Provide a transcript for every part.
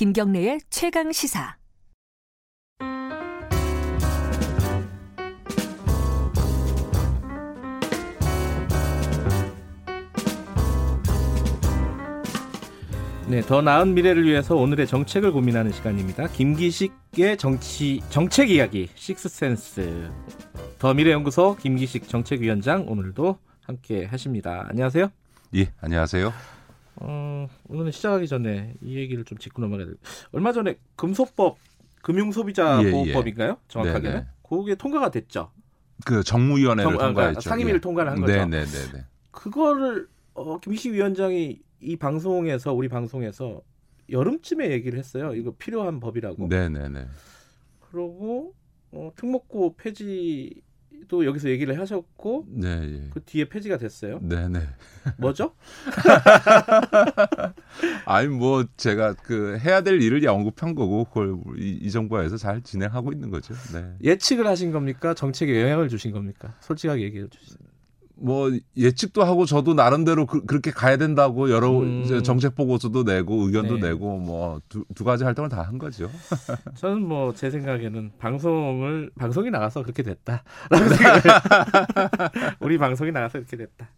김경래의 최강 시사. 네, 더 나은 미래를 위해서 오늘의 정책을 고민하는 시간입니다. 김기식의 정치 정책 이야기 식스센스 더 미래연구소 김기식 정책위원장 오늘도 함께 하십니다. 안녕하세요. 예, 안녕하세요. 어, 오늘은 시작하기 전에 이 얘기를 좀 짚고 넘어가야 돼요. 얼마 전에 금소법 금융소비자보호법인가요? 예, 예. 정확하게는 네네. 그게 통과가 됐죠. 그 정무위원회를 정- 아, 통과했죠. 상임위를 예. 통과를 한 거죠. 네, 네, 네, 네. 그거를 어, 김기식 위원장이 이 방송에서 우리 방송에서 여름쯤에 얘기를 했어요. 이거 필요한 법이라고. 네, 네, 네. 그러고 어, 특목고 폐지 도 여기서 얘기를 하셨고 네, 예. 그 뒤에 폐지가 됐어요. 네, 네. 뭐죠? 아니 뭐 제가 그 해야 될 일을 언급한 거고 그걸 이, 이 정부에서 잘 진행하고 있는 거죠. 네. 예측을 하신 겁니까? 정책에 영향을 주신 겁니까? 솔직하게 얘기해 주세요. 뭐 예측도 하고 저도 나름대로 그, 렇게 가야 된다고 여러 음. 정책 보고서도 내고 의견도 네. 내고 뭐두 두 가지 활동을 다 한 거죠. 저는 뭐 제 생각에는 방송을 방송이 나가서 그렇게 됐다라고 생각을 우리 방송이 나가서 그렇게 됐다.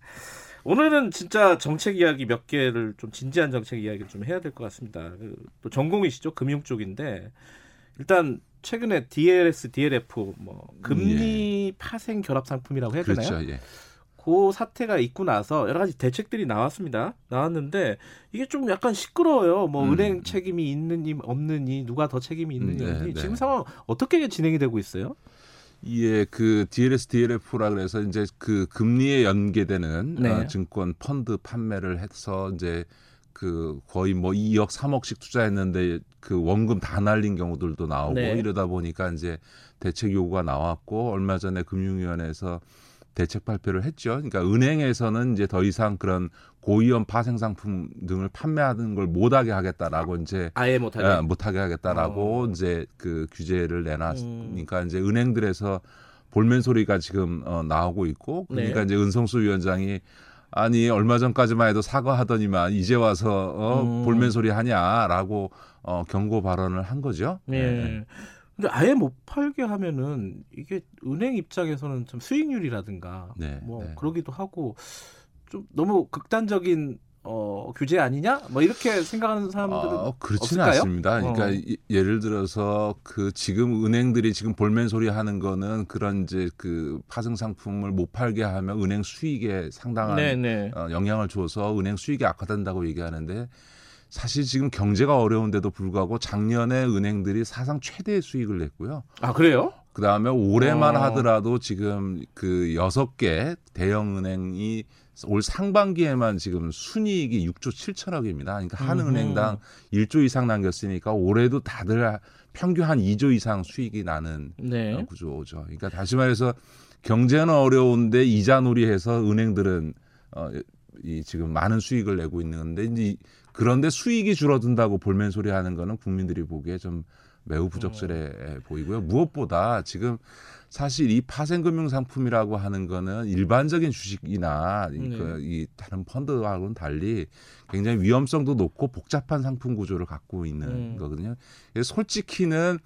오늘은 진짜 정책 이야기 몇 개를 좀 진지한 정책 이야기를 좀 해야 될 것 같습니다. 그또 전공이시죠 금융 쪽인데 일단 최근에 DLS, DLF 뭐 금리 파생 결합 상품이라고 해야 되나요? 그렇죠. 예. 그 사태가 있고 나서 여러 가지 대책들이 나왔습니다. 나왔는데 이게 좀 약간 시끄러워요. 뭐 음. 은행 책임이 있느니 없느니 누가 더 책임이 음, 네, 없느니 네. 지금 상황 어떻게 진행이 되고 있어요? 예, 그 DLS, DLF라 그래서 이제 그 금리에 연계되는 네. 어, 증권 펀드 판매를 해서 이제 그 거의 뭐 2억, 3억씩 투자했는데 그 원금 다 날린 경우들도 나오고 네. 이러다 보니까 이제 대책 요구가 나왔고 얼마 전에 금융위원회에서 대책 발표를 했죠. 그러니까 은행에서는 이제 더 이상 그런 고위험 파생 상품 등을 판매하는 걸 못하게 하겠다라고 이제 아예 못하게. 예, 못하게 하겠다라고 어. 이제 그 규제를 음. 내놨으니까 이제 은행들에서 볼멘 소리가 지금 어, 나오고 있고 그러니까 네. 이제 은성수 위원장이 아니 얼마 전까지만 해도 사과하더니만 이제 와서 어, 음. 볼멘 소리 하냐라고 어, 경고 발언을 한 거죠. 네. 근데 아예 못 팔게 하면은 이게 은행 입장에서는 좀 수익률이라든가 네, 뭐 네. 그러기도 하고 좀 너무 극단적인 어, 규제 아니냐? 뭐 이렇게 생각하는 사람들은 어, 그렇지는 없을까요? 않습니다. 그러니까 어. 이- 예를 들어서 그 지금 은행들이 지금 볼멘 소리 하는 거는 그런 이제 그 파생 상품을 못 팔게 하면 은행 수익에 상당한 네네. 어, 영향을 줘서 은행 수익이 악화된다고 얘기하는데 사실 지금 경제가 어려운데도 불구하고 작년에 은행들이 사상 최대의 수익을 냈고요. 아 그래요? 그 다음에 올해만 어. 하더라도 지금 그 여섯 개 대형 은행이 올 상반기에만 지금 순이익이 6조 7천억입니다. 그러니까 한 음흠. 은행당 1조 이상 남겼으니까 올해도 다들 평균 한 2조 이상 수익이 나는 네. 어, 구조죠. 그러니까 다시 말해서 경제는 어려운데 이자 놀이해서 은행들은 어, 이 지금 많은 수익을 내고 있는 건데 이제 이- 그런데 수익이 줄어든다고 볼멘 소리 하는 거는 국민들이 보기에 좀 매우 부적절해 보이고요. 무엇보다 지금 사실 이 파생금융 상품이라고 하는 거는 일반적인 주식이나 이, 네. 그, 이 다른 펀드하고는 달리 굉장히 위험성도 높고 복잡한 상품 구조를 갖고 있는 음. 거거든요. 그래서 솔직히는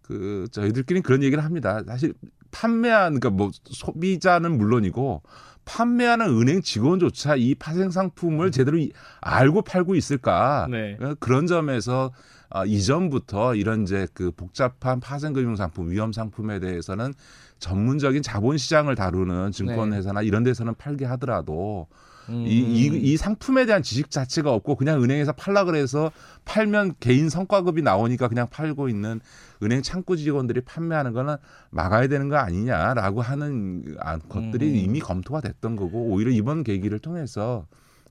그 저희들끼리 그런 얘기를 합니다. 사실 판매하는 그러니까 뭐 소비자는 물론이고 판매하는 은행 직원조차 이 파생 상품을 제대로 이- 알고 팔고 있을까? 네. 어, 그런 점에서 아, 이전부터 이런 이제 그 복잡한 파생금융 상품, 위험 상품에 대해서는 전문적인 자본시장을 다루는 증권회사나 이런 데서는 팔게 하더라도 음. 이, 이, 이 상품에 대한 지식 자체가 없고 그냥 은행에서 팔라 그래서 팔면 개인 성과급이 나오니까 그냥 팔고 있는 은행 창구 직원들이 판매하는 거는 막아야 되는 거 아니냐라고 하는 아, 것들이 음. 이미 검토가 됐던 거고 오히려 이번 계기를 통해서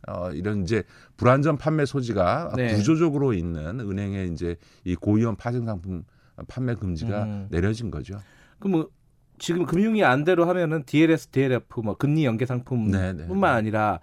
어, 이런 이제 불안전 판매 소지가 네. 구조적으로 있는 은행의 이제 이 고위험 파생 상품 판매 금지가 음. 내려진 거죠. 그럼 뭐 지금 금융이 안대로 하면은 DLS, DLF 뭐 금리 연계 상품뿐만 네, 네. 아니라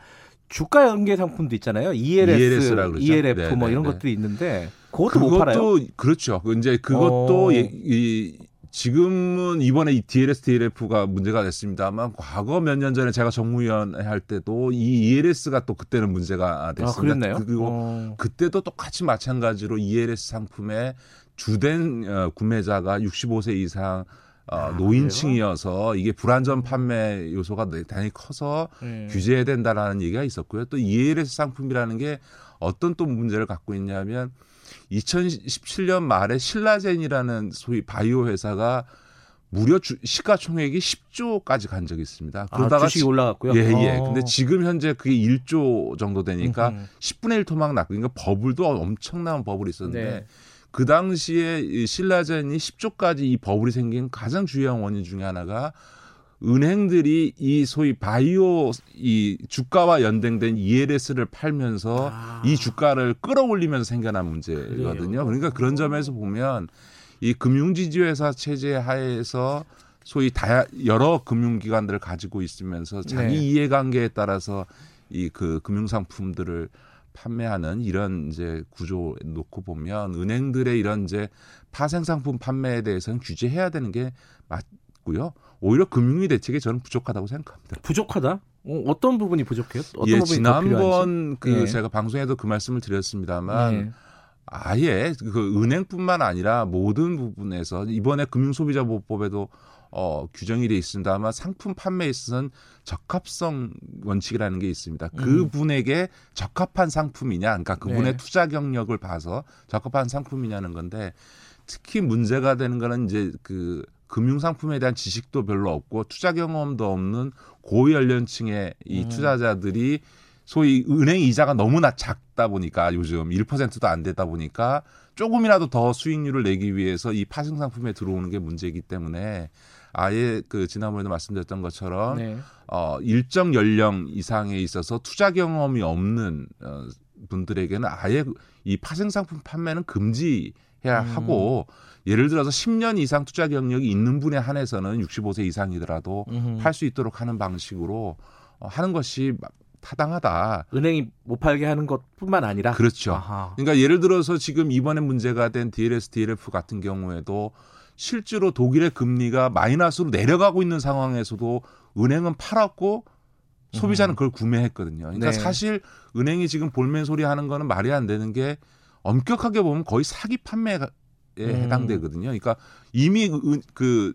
주가 연계 상품도 있잖아요. ELS, ELS 라 그러죠. ELF 네, 뭐 네, 이런 네. 것들이 있는데 그것도 못 팔아요. 그것도 그렇죠. 그 이제 그것도 어. 이, 이 지금은 이번에 이 DLS, DLF가 문제가 됐습니다만 과거 몇 년 전에 제가 정무위원 할 때도 이 ELS가 또 그때는 문제가 아, 됐습니다. 그랬나요? 그리고 어. 그때도 똑같이 마찬가지로 ELS 상품의 주된 어, 구매자가 65세 이상 어, 아, 노인층이어서 이게 불안전 판매 요소가 대단히 커서 네. 규제해야 된다라는 얘기가 있었고요. 또 ELS 상품이라는 게 어떤 또 문제를 갖고 있냐면 2017년 말에 신라젠이라는 소위 바이오 회사가 무려 주, 시가총액이 10조까지 간 적이 있습니다. 아, 그러다가 주식이 올라갔고요. 예, 예. 어. 근데 지금 현재 그게 1조 정도 되니까 음흠. 10분의 1 토막 났고 그러니까 버블도 엄청난 버블이 있었는데 네. 그 당시에 이 신라젠이 10조까지 이 버블이 생긴 가장 주요한 원인 중에 하나가 은행들이 이 소위 바이오 이 주가와 연동된 ELS를 팔면서 아. 이 주가를 끌어올리면서 생겨난 문제거든요. 그러니까 그런 점에서 보면 이 금융지주회사 체제 하에서 소위 다 여러 금융기관들을 가지고 있으면서 자기 네. 이해관계에 따라서 이 그 금융상품들을 판매하는 이런 이제 구조 놓고 보면 은행들의 이런 이제 파생 상품 판매에 대해서는 규제해야 되는 게 맞고요. 오히려 금융위 대책이 저는 부족하다고 생각합니다. 부족하다. 어, 어떤 부분이 부족해요? 어떤 예, 부분이? 지난번 그 예. 제가 방송에도 그 말씀을 드렸습니다만 네. 아예 그 은행뿐만 아니라 모든 부분에서 이번에 금융소비자보호법에도 어, 규정이 돼 있습니다만 상품 판매에 있어서는 적합성 원칙이라는 게 있습니다. 음. 그분에게 적합한 상품이냐, 그러니까 그분의 네. 투자 경력을 봐서 적합한 상품이냐는 건데 특히 문제가 되는 거는 이제 그 금융 상품에 대한 지식도 별로 없고 투자 경험도 없는 고연령층의 이 음. 투자자들이 소위 은행 이자가 너무나 작다 보니까 요즘 1%도 안 되다 보니까 조금이라도 더 수익률을 내기 위해서 이 파생 상품에 들어오는 게 문제이기 때문에 아예 그 지난번에도 말씀드렸던 것처럼 네. 어 일정 연령 이상에 있어서 투자 경험이 없는 어 분들에게는 아예 이 파생 상품 판매는 금지해야 음. 하고 예를 들어서 10년 이상 투자 경력이 있는 분에 한해서는 65세 이상이더라도. 팔 수 있도록 하는 방식으로 어, 하는 것이 마- 타당하다. 은행이 못 팔게 하는 것뿐만 아니라 그렇죠. 아하. 그러니까 예를 들어서 지금 이번에 문제가 된 DLS, DLF 같은 경우에도 실제로 독일의 금리가 마이너스로 내려가고 있는 상황에서도 은행은 팔았고 소비자는 그걸 구매했거든요. 그러니까 네. 사실 은행이 지금 볼멘 소리 하는 거는 말이 안 되는 게 엄격하게 보면 거의 사기 판매에 음. 해당되거든요. 그러니까 이미 은- 그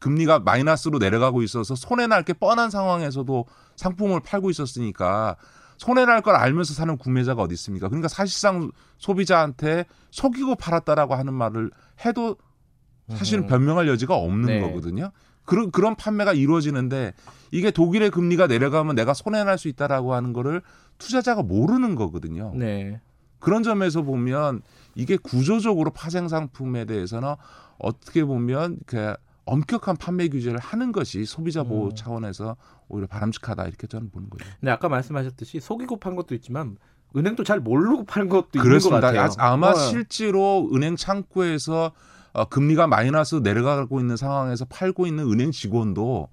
금리가 마이너스로 내려가고 있어서 손해 날 게 뻔한 상황에서도 상품을 팔고 있었으니까 손해 날 걸 알면서 사는 구매자가 어디 있습니까? 그러니까 사실상 소비자한테 속이고 팔았다라고 하는 말을 해도 사실은 음흠. 변명할 여지가 없는 네. 거거든요. 그런 그런 판매가 이루어지는데 이게 독일의 금리가 내려가면 내가 손해 날 수 있다라고 하는 거를 투자자가 모르는 거거든요. 네. 그런 점에서 보면 이게 구조적으로 파생 상품에 대해서는 어떻게 보면 그 엄격한 판매 규제를 하는 것이 소비자 보호 음. 차원에서 오히려 바람직하다 이렇게 저는 보는 거예요. 근데 아까 말씀하셨듯이 속이고 판 것도 있지만 은행도 잘 모르고 파는 것도 있는 것 그렇습니다. 같아요. 아- 아마 어. 실제로 은행 창구에서 어, 금리가 마이너스 내려가고 있는 상황에서 팔고 있는 은행 직원도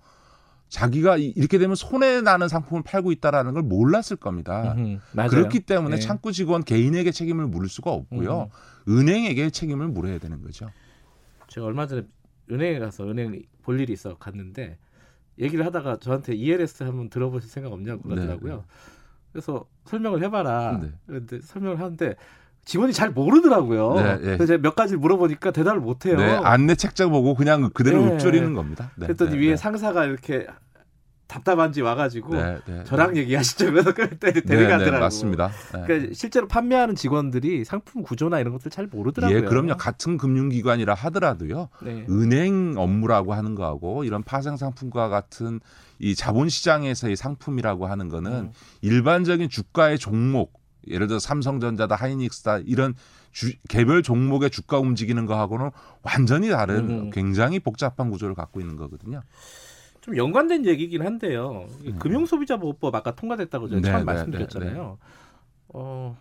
자기가 이- 이렇게 되면 손해 나는 상품을 팔고 있다라는 걸 몰랐을 겁니다. 맞아요. 그렇기 때문에 네. 창구 직원 개인에게 책임을 물을 수가 없고요. 은행에게 책임을 물어야 되는 거죠. 제가 얼마 전에 은행에 가서 은행 볼 일이 있어 갔는데 얘기를 하다가 저한테 ELS 한번 들어보실 생각 없냐고 그러더라고요. 네. 그래서 설명을 해봐라. 네. 그런데 설명을 하는데 직원이 잘 모르더라고요. 네, 네. 그래서 제가 몇 가지를 물어보니까 대답을 못해요. 네, 안내 책자 보고 그냥 그대로 네. 읊조리는 겁니다. 네, 그랬더니 네, 위에 네. 상사가 이렇게 답답한지 와가지고 네, 네, 저랑 네. 얘기하시죠. 그래서 그때 네, 데려가더라고요. 네, 맞습니다. 네. 그러니까 실제로 판매하는 직원들이 상품 구조나 이런 것들 잘 모르더라고요. 예, 그럼요. 같은 금융기관이라 하더라도요. 네. 은행 업무라고 하는 거하고 이런 파생 상품과 같은 이 자본시장에서의 상품이라고 하는 거는 음. 일반적인 주가의 종목 예를 들어 삼성전자다 하이닉스다 이런 주, 개별 종목의 주가 움직이는 거하고는 완전히 다른 음. 굉장히 복잡한 구조를 갖고 있는 거거든요. 좀 연관된 얘기긴 한데요. 이 음. 금융소비자보호법 아까 통과됐다고 제가 네, 처음 네, 말씀드렸잖아요. 어,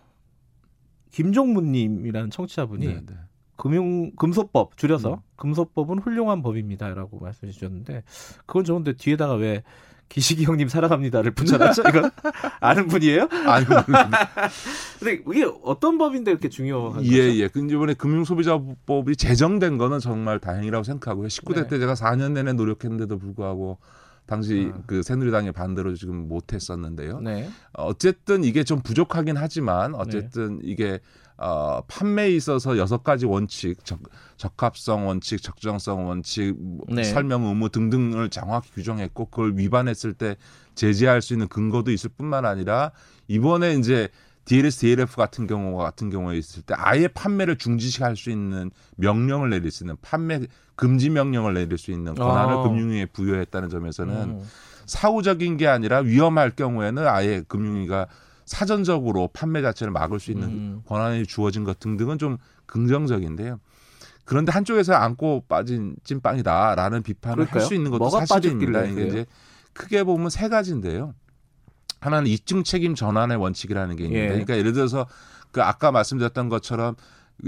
김종무님이라는 청취자분이 네, 네. 금융 금소법 줄여서 음. 금소법은 훌륭한 법입니다라고 말씀해 주셨는데 그건 좋은데 뒤에다가 왜 기식이 형님 사랑합니다를 붙여놨죠. 이거 아는 분이에요? 아니 근데 이게 어떤 법인데 이렇게 중요한 예, 거죠? 예. 근데 이번에 금융소비자법이 제정된 거는 정말 다행이라고 생각하고요. 19대 네. 때 제가 4년 내내 노력했는데도 불구하고 당시 아. 그 새누리당의 반대로 지금 못했었는데요. 네. 어쨌든 이게 좀 부족하긴 하지만 어쨌든 이게 어, 판매에 있어서 여섯 가지 원칙, 적, 적합성 원칙, 적정성 원칙, 뭐 네. 설명 의무 등등을 정확히 규정했고 그걸 위반했을 때 제재할 수 있는 근거도 있을 뿐만 아니라 이번에 이제 DLS, DLF 같은 경우 같은 경우에 있을 때 아예 판매를 중지시할 수 있는 명령을 내릴 수 있는 판매 금지 명령을 내릴 수 있는 권한을 아. 금융위에 부여했다는 점에서는 음. 사후적인 게 아니라 위험할 경우에는 아예 금융위가 사전적으로 판매 자체를 막을 수 있는 음. 권한이 주어진 것 등등은 좀 긍정적인데요. 그런데 한쪽에서 안고 빠진 찐빵이다라는 비판을 할? 수 있는 것도 사실입니다. 이게? 이제 크게 보면 세 가지인데요. 하나는 입증 책임 전환의 원칙이라는 게 있는데, 예. 그러니까 예를 들어서 그 아까 말씀드렸던 것처럼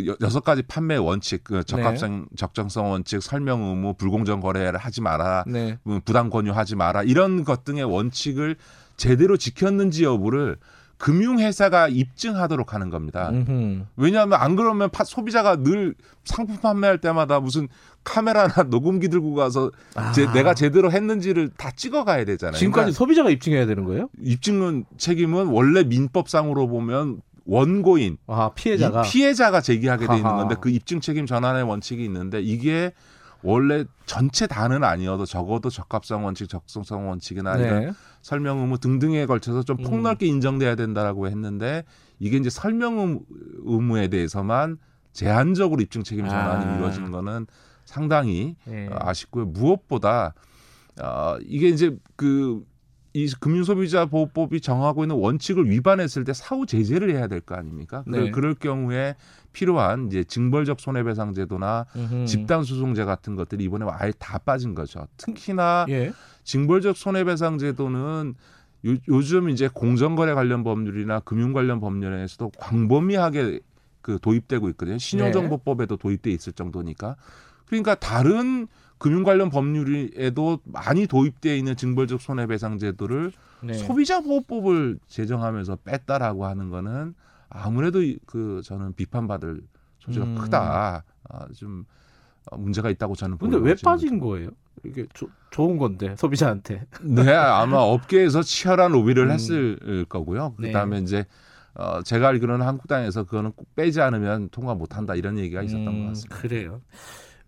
여- 여섯 가지 판매 원칙, 그 적합성, 적정성 원칙, 설명 의무, 불공정 거래를 하지 마라, 네. 뭐 부당 권유하지 마라 이런 것 등의 원칙을 제대로 지켰는지 여부를 금융회사가 입증하도록 하는 겁니다. 음흠. 왜냐하면 안 그러면 파- 소비자가 늘 상품 판매할 때마다 무슨 카메라나 녹음기 들고 가서 제- 아. 내가 제대로 했는지를 다 찍어가야 되잖아요. 지금까지 그러니까 소비자가 입증해야 되는 거예요? 입증은 책임은 원래 민법상으로 보면 원고인 아 피해자가 이 피해자가 제기하게 돼 있는. 건데 그 입증 책임 전환의 원칙이 있는데 이게 원래 전체 다는 아니어도 적어도 적합성 원칙, 적성성 원칙이나 이런 네. 설명 의무 등등에 걸쳐서 좀 음. 폭넓게 인정돼야 된다라고 했는데 이게 이제 설명 의무- 의무에 대해서만 제한적으로 입증 책임 전환이 아. 이루어지는 거는 상당히 네. 어, 아쉽고요. 무엇보다 어, 이게 이제 그 이 금융소비자보호법이 정하고 있는 원칙을 위반했을 때 사후 제재를 해야 될 거 아닙니까? 그, 네. 그럴 경우에 필요한 이제 징벌적 손해배상 제도나 음흠. 집단 소송제 같은 것들이 이번에 아예 다 빠진 거죠. 특히나 예. 징벌적 손해배상 제도는 요, 요즘 이제 공정거래 관련 법률이나 금융 관련 법률에서도 광범위하게 그 도입되고 있거든요. 신용정보법에도 도입돼 있을 정도니까. 그러니까 다른 금융 관련 법률에도 많이 도입되어 있는 징벌적 손해배상 제도를 네. 소비자 보호법을 제정하면서 뺐다라고 하는 거는 아무래도 이- 그 저는 비판받을 소지가 음. 크다. 아, 좀 어, 문제가 있다고 저는 근데 보여요, 왜. 빠진 거예요? 이게 조- 좋은 건데 소비자한테. 네, 아마 업계에서 치열한 로비를 음. 했을 거고요. 네. 그다음에 이제 어, 제가 알기로는 한국당에서 그거는 꼭 빼지 않으면 통과 못 한다 이런 얘기가 있었던 음, 것 같습니다. 그래요.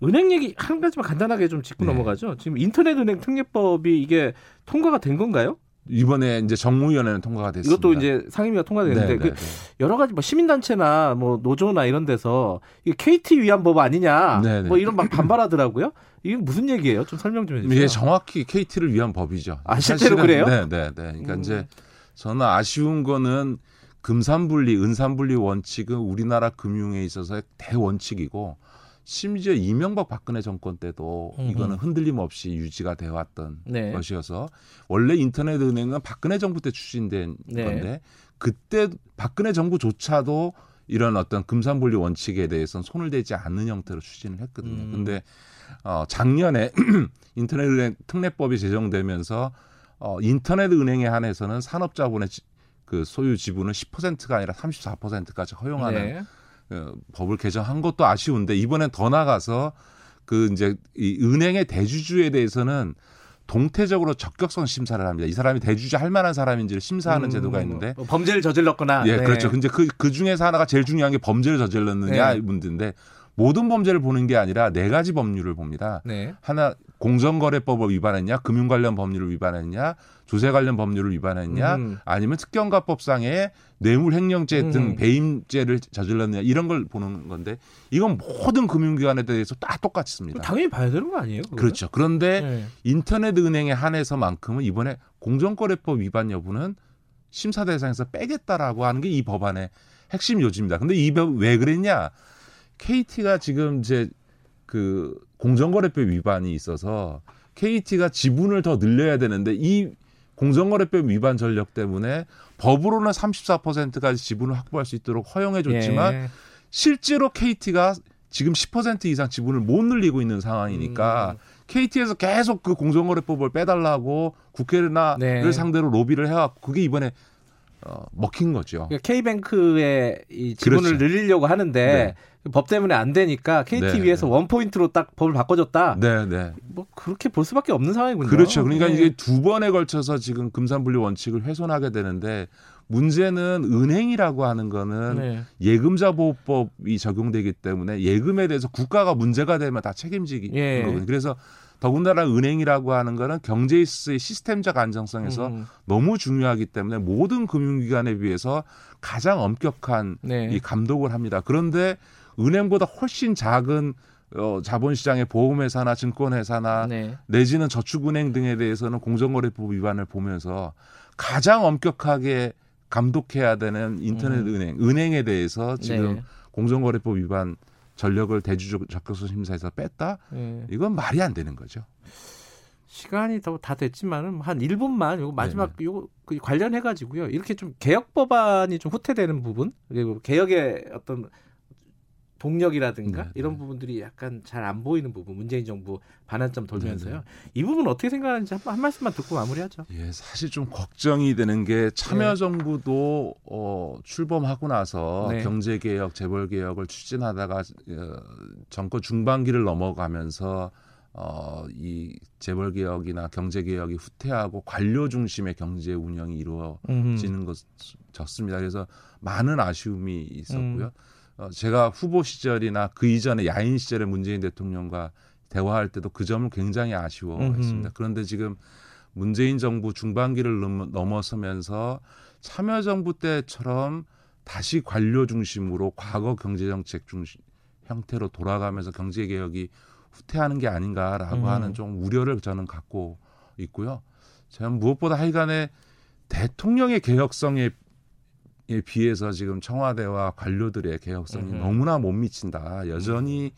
은행 얘기 한 가지만 간단하게 좀 짚고 네. 넘어가죠. 지금 인터넷 은행 특례법이 이게 통과가 된 건가요? 이번에 이제 정무위원회는 통과가 됐습니다. 이것도 이제 상임위가 통과됐는데 네, 그 네, 네. 여러 가지 뭐 시민단체나 뭐 노조나 이런 데서 이게 KT 위한 법 아니냐 네, 네. 뭐 이런 막 반발하더라고요. 이게 무슨 얘기예요? 좀 설명 좀 해주세요. 이게 정확히 KT를 위한 법이죠. 아, 실제로 그래요? 네, 네, 네. 그러니까 음. 이제 저는 아쉬운 거는 금산분리, 은산분리 원칙은 우리나라 금융에 있어서 대원칙이고 심지어 이명박 박근혜 정권 때도 음흠. 이거는 흔들림 없이 유지가 되어 왔던 네. 것이어서 원래 인터넷 은행은 박근혜 정부 때 추진된 네. 건데 그때 박근혜 정부조차도 이런 어떤 금산분리 원칙에 대해서는 손을 대지 않는 형태로 추진을 했거든요. 음. 근데 어 작년에 인터넷 은행 특례법이 제정되면서 어 인터넷 은행에 한해서는 산업자본의 지- 그 소유 지분을 10%가 아니라 34%까지 허용하는 네. 어, 법을 개정한 것도 아쉬운데 이번엔 더 나가서 그 이제 이 은행의 대주주에 대해서는 동태적으로 적격성 심사를 합니다. 이 사람이 대주주 할 만한 사람인지를 심사하는 음, 제도가 있는데 뭐 범죄를 저질렀거나. 예, 네. 그렇죠. 근데 그, 그 중에서 하나가 제일 중요한 게 범죄를 저질렀느냐 네. 이 문제인데 모든 범죄를 보는 게 아니라 네 가지 법률을 봅니다. 네. 하나 공정거래법을 위반했냐, 금융 관련 법률을 위반했냐, 조세 관련 법률을 위반했냐, 음. 아니면 특경가법상의 뇌물횡령죄 등 음. 배임죄를 저질렀느냐 이런 걸 보는 건데 이건 모든 금융기관에 대해서 다 똑같습니다. 당연히 봐야 되는 거 아니에요? 그거는? 그렇죠. 그런데 네. 인터넷 은행에 한해서만큼은 이번에 공정거래법 위반 여부는 심사 대상에서 빼겠다라고 하는 게 이 법안의 핵심 요지입니다. 근데 이법왜 그랬냐? KT가 지금 이제 그 공정거래법 위반이 있어서 KT가 지분을 더 늘려야 되는데 이 공정거래법 위반 전력 때문에 법으로는 34%까지 지분을 확보할 수 있도록 허용해 줬지만 예. 실제로 KT가 지금 10% 이상 지분을 못 늘리고 있는 상황이니까 음. KT에서 계속 그 공정거래법을 빼달라고 국회나 네. 를 상대로 로비를 해왔고 그게 이번에 어, 먹힌 거죠. 그러니까 K뱅크의 이 지분을 그렇죠. 늘리려고 하는데 법 때문에 안 되니까 KT 네, 위에서 네. 원 포인트로 딱 법을 바꿔줬다. 네, 네. 뭐 그렇게 볼 수밖에 없는 상황이군요. 그렇죠. 그러니까 네. 이게 두 번에 걸쳐서 지금 금산분리 원칙을 훼손하게 되는데 문제는 은행이라고 하는 거는 네. 예금자 보호법이 적용되기 때문에 예금에 대해서 국가가 문제가 되면 다 책임지기 예. 거거든요. 그래서 더군다나 은행이라고 하는 거는 있어서의 시스템적 안정성에서 음, 너무 중요하기 때문에 모든 금융기관에 비해서 가장 엄격한 네. 이 감독을 합니다. 그런데 은행보다 훨씬 작은 어, 자본시장의 보험회사나 증권회사나 네. 내지는 저축은행 등에 대해서는 공정거래법 위반을 보면서 가장 엄격하게 감독해야 되는 인터넷 음. 은행, 은행에 대해서 지금 네. 공정거래법 위반 전력을 대주적격소 심사에서 뺐다? 네. 이건 말이 안 되는 거죠. 시간이 더 다 됐지만은 한 1분만 요거 마지막 네, 요거 그 관련해 가지고요. 이렇게 좀 개혁 법안이 좀 후퇴되는 부분 그리고 개혁의 어떤 동력이라든가 네, 이런 네. 부분들이 약간 잘 안 보이는 부분 문재인 정부 반환점 돌면서요. 네, 이 부분 어떻게 생각하는지 한, 한 말씀만 듣고 마무리하죠. 예, 사실 좀 걱정이 되는 게 네. 참여 정부도 어, 출범하고 나서 네. 경제 개혁, 재벌 개혁을 추진하다가 어, 정권 중반기를 넘어가면서 어, 이 재벌 개혁이나 경제 개혁이 후퇴하고 관료 중심의 경제 운영이 이루어지는 것졌습니다. 그래서 많은 아쉬움이 있었고요. 음. 어, 제가 후보 시절이나 그 이전에 야인 시절에 문재인 대통령과 대화할 때도 그 점을 굉장히 아쉬워했습니다. 그런데 지금 문재인 정부 중반기를 넘- 넘어서면서 참여정부 때처럼 다시 관료 중심으로 과거 경제정책 중심 형태로 돌아가면서 경제개혁이 후퇴하는 게 아닌가라고 음. 하는 좀 우려를 저는 갖고 있고요. 저는 무엇보다 하여간에 대통령의 개혁성에 에 비해서 지금 청와대와 관료들의 개혁성이 음흠. 너무나 못 미친다. 여전히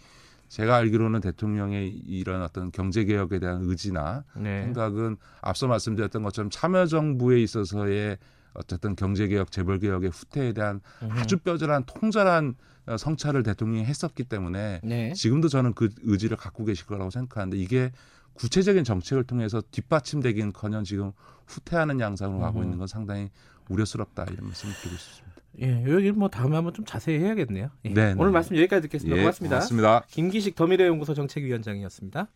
제가 알기로는 대통령의 이런 어떤 경제 개혁에 대한 의지나 네. 생각은 앞서 말씀드렸던 것처럼 참여 정부에 있어서의 어쨌든 경제 개혁, 재벌 개혁의 후퇴에 대한. 아주 뼈절한 통절한 어, 성찰을 대통령이 했었기 때문에 네. 지금도 저는 그 의지를 갖고 계실 거라고 생각하는데 이게 구체적인 정책을 통해서 뒷받침되긴커녕 지금 후퇴하는 양상으로 가고. 있는 건 상당히 우려스럽다 이런 말씀을 드리고 싶습니다. 예, 여기 뭐 다음에 한번 좀 자세히 해야겠네요. 예. 네, 네. 오늘 말씀 여기까지 듣겠습니다. 고맙습니다. 고맙습니다. 김기식 더미래연구소 정책위원장이었습니다.